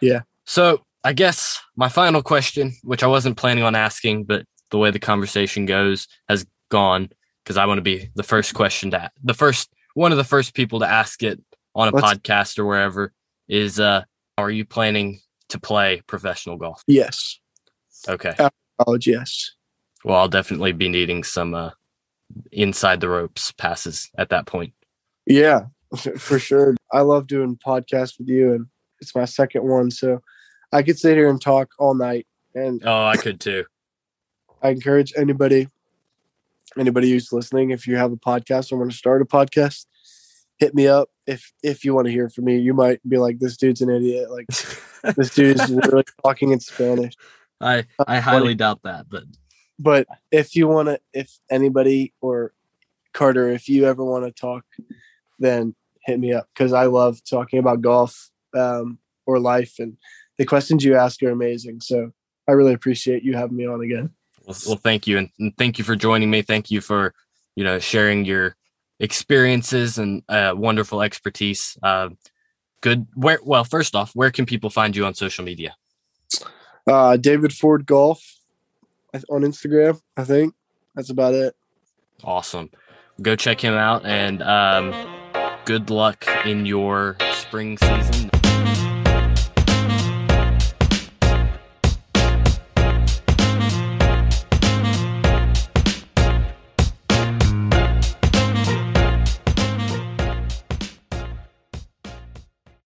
B: Yeah.
A: So I guess my final question, which I wasn't planning on asking, but the way the conversation goes has gone because I want to be the first question to the first one of the first people to ask it on a
B: Let's-
A: podcast or wherever is uh are you planning to play professional golf?
B: Yes.
A: Okay.
B: College. Yes.
A: Well, I'll definitely be needing some uh inside the ropes passes at that point.
B: Yeah, for sure. I love doing podcasts with you, and it's my second one, so I could sit here and talk all night. And
A: Oh, I could too.
B: I encourage anybody, anybody who's listening, if you have a podcast or want to start a podcast, hit me up. If if you want to hear from me, you might be like, "This dude's an idiot." Like this dude's literally talking in Spanish.
A: I I highly doubt that, but
B: But if you want to, if anybody or Carter, if you ever want to talk, then hit me up because I love talking about golf um, or life, and the questions you ask are amazing. So I really appreciate you having me on again.
A: Well, well thank you and, and thank you for joining me. Thank you for you know sharing your experiences and uh, wonderful expertise. Uh, good. Where? Well, first off, where can people find you on social media?
B: Uh, David Ford Golf on Instagram. I think that's about it.
A: Awesome. Go check him out and um, good luck in your spring season.